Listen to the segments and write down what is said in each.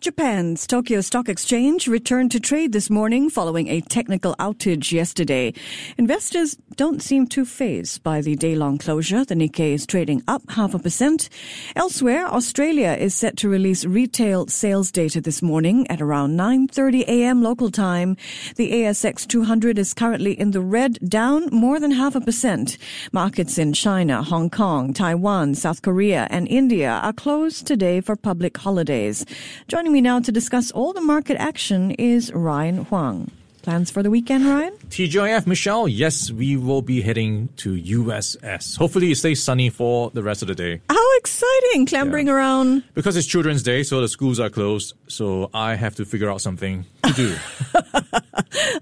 Japan's Tokyo Stock Exchange returned to trade this morning following a technical outage yesterday. Investors don't seem too fazed by the day-long closure. The Nikkei is trading up half a percent. Elsewhere, Australia is set to release retail sales data this morning at around 9:30 a.m. local time. The ASX 200 is currently in the red, down more than half a percent. Markets in China, Hong Kong, Taiwan, South Korea, and India are closed today for public holidays. Joining Joining me now to discuss all the market action is Ryan Huang. Plans for the weekend, Ryan? TGIF, Michelle. Yes, we will be heading to USS. Hopefully, it stays sunny for the rest of the day. How exciting! Clambering yeah. around. Because it's Children's Day, so the schools are closed. So I have to figure out something to do.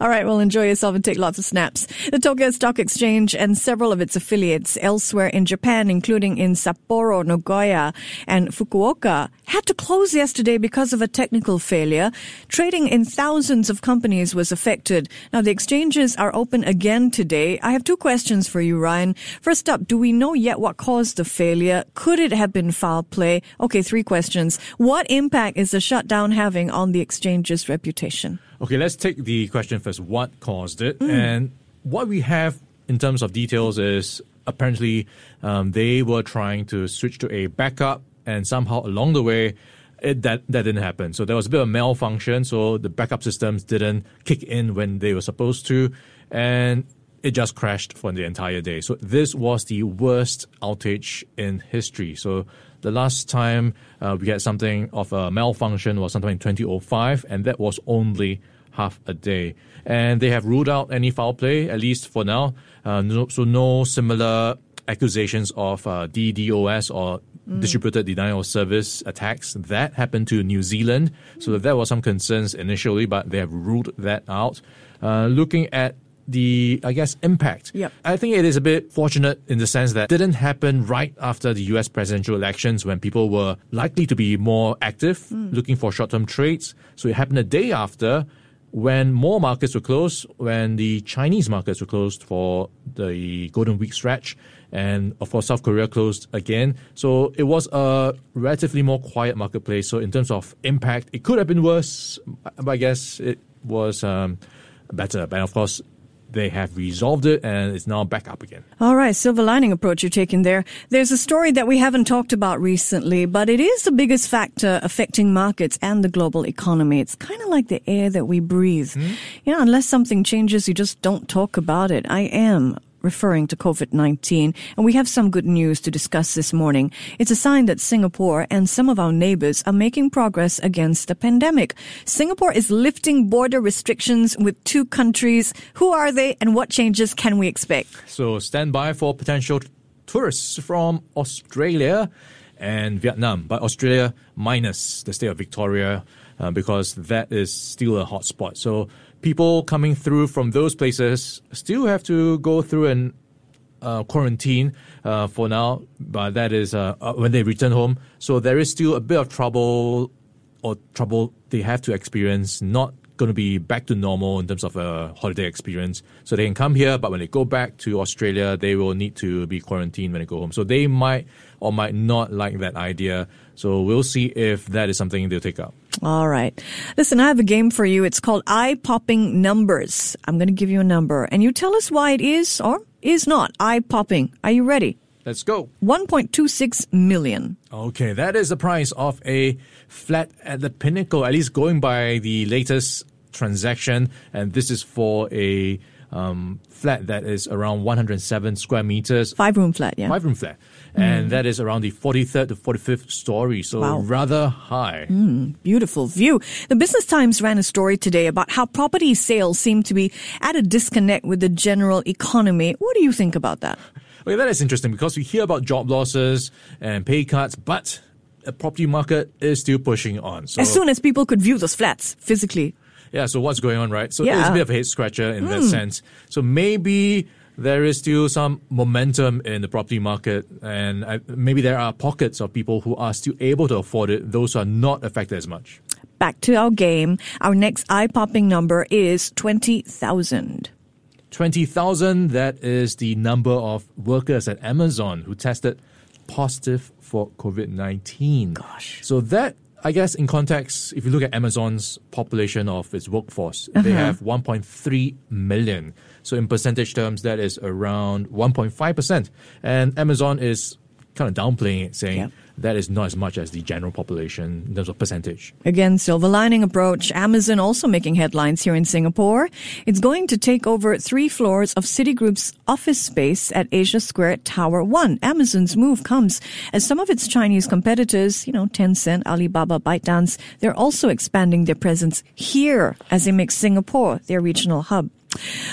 All right, well, enjoy yourself and take lots of snaps. The Tokyo Stock Exchange and several of its affiliates elsewhere in Japan, including in Sapporo, Nagoya, and Fukuoka, had to close yesterday because of a technical failure. Trading in thousands of companies was affected. Now, the exchanges are open again today. I have two questions for you, Ryan. First up, do we know yet what caused the failure? Could it have been foul play? Okay, three questions. What impact is the shutdown having on the exchange's reputation? Okay, let's take the question first. What caused it? Mm. And what we have in terms of details is apparently um, they were trying to switch to a backup, and somehow along the way, it, that that didn't happen. So there was a bit of malfunction. So the backup systems didn't kick in when they were supposed to, and it just crashed for the entire day. So this was the worst outage in history. So the last time uh, we had something of a malfunction was sometime in 2005, and that was only half a day. And they have ruled out any foul play, at least for now. Uh, no, so no similar accusations of uh, DDoS or mm. distributed denial of service attacks. That happened to New Zealand. So there were some concerns initially, but they have ruled that out. Uh, looking at the, I guess, impact. Yep. I think it is a bit fortunate in the sense that it didn't happen right after the US presidential elections when people were likely to be more active, mm. looking for short-term trades. So it happened a day after when more markets were closed, when the Chinese markets were closed for the Golden Week stretch, and of course South Korea closed again. So it was a relatively more quiet marketplace. So in terms of impact, it could have been worse, but I guess it was um, better. But of course, they have resolved it and it's now back up again. All right, silver lining approach you're taking there. There's a story that we haven't talked about recently, but it is the biggest factor affecting markets and the global economy. It's kind of like the air that we breathe. Mm-hmm. You know, unless something changes, you just don't talk about it. I am referring to COVID-19. And we have some good news to discuss this morning. It's a sign that Singapore and some of our neighbors are making progress against the pandemic. Singapore is lifting border restrictions with two countries. Who are they and what changes can we expect? So stand by for potential tourists from Australia and Vietnam, but Australia minus the state of Victoria uh, because that is still a hotspot. So people coming through from those places still have to go through an uh, quarantine uh, for now, but that is uh, uh, when they return home. So there is still a bit of trouble or trouble they have to experience, not going to be back to normal in terms of a holiday experience. So they can come here, but when they go back to Australia, they will need to be quarantined when they go home. So they might or might not like that idea. So we'll see if that is something they'll take up. All right. Listen, I have a game for you. It's called eye popping numbers. I'm going to give you a number and you tell us why it is or is not eye popping. Are you ready? Let's go. 1.26 million. Okay, that is the price of a flat at the pinnacle, at least going by the latest transaction. And this is for a um, flat that is around 107 square meters. Five room flat, yeah. Five room flat and mm. that is around the 43rd to 45th story, so wow. rather high. Mm, beautiful view. The Business Times ran a story today about how property sales seem to be at a disconnect with the general economy. What do you think about that? Okay, that is interesting because we hear about job losses and pay cuts, but the property market is still pushing on. So, as soon as people could view those flats physically. Yeah, so what's going on, right? So yeah. it's a bit of a head scratcher in mm. that sense. So maybe there is still some momentum in the property market, and maybe there are pockets of people who are still able to afford it. Those are not affected as much. back to our game. Our next eye popping number is 20,000. 20,000, that is the number of workers at Amazon who tested positive for COVID 19. Gosh. So that I guess in context, if you look at Amazon's population of its workforce, they Uh-huh. have 1.3 million. So in percentage terms, that is around 1.5%. And Amazon is kind of downplaying it, saying Yep. That is not as much as the general population in terms of percentage. Again, silver lining approach. Amazon also making headlines here in Singapore. It's going to take over three floors of Citigroup's office space at Asia Square Tower 1. Amazon's move comes as some of its Chinese competitors, you know, Tencent, Alibaba, ByteDance, they're also expanding their presence here as they make Singapore their regional hub.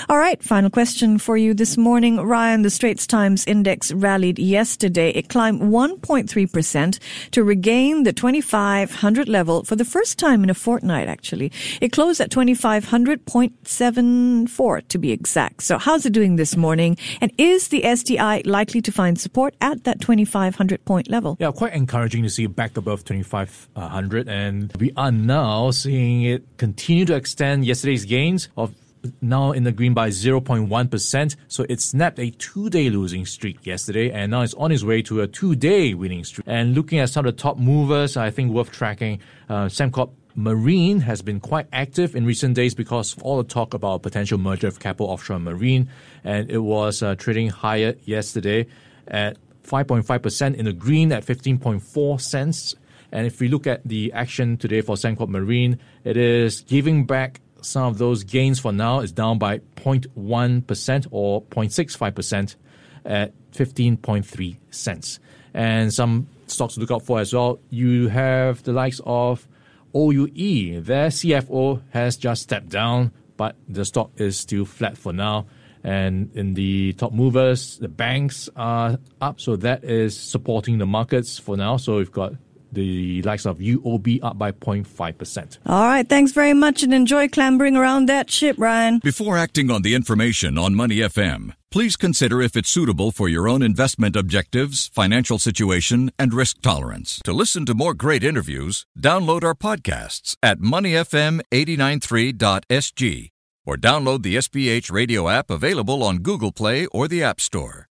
All right, final question for you this morning. Ryan, the Straits Times Index rallied yesterday. It climbed 1.3% to regain the 2500 level for the first time in a fortnight, actually. It closed at 2500.74 to be exact. So how's it doing this morning? And is the STI likely to find support at that 2500 point level? Yeah, quite encouraging to see it back above 2500 and we are now seeing it continue to extend yesterday's gains of now in the green by 0.1%. So it snapped a two-day losing streak yesterday and now it's on its way to a two-day winning streak. And looking at some of the top movers, I think worth tracking, uh, Sembcorp Marine has been quite active in recent days because of all the talk about potential merger of Keppel Offshore Marine, and it was uh, trading higher yesterday at 5.5% in the green at 15.4 cents. And if we look at the action today for Sembcorp Marine, it is giving back some of those gains for now. is down by 0.1% or 0.65% at 15.3 cents. And some stocks to look out for as well. You have the likes of OUE. Their CFO has just stepped down, but the stock is still flat for now. And in the top movers, the banks are up, so that is supporting the markets for now. So we've got the likes of UOB up by 0.5%. All right, thanks very much and enjoy clambering around that ship, Ryan. Before acting on the information on Money FM, please consider if it's suitable for your own investment objectives, financial situation, and risk tolerance. To listen to more great interviews, download our podcasts at moneyfm893.sg or download the SPH radio app available on Google Play or the App Store.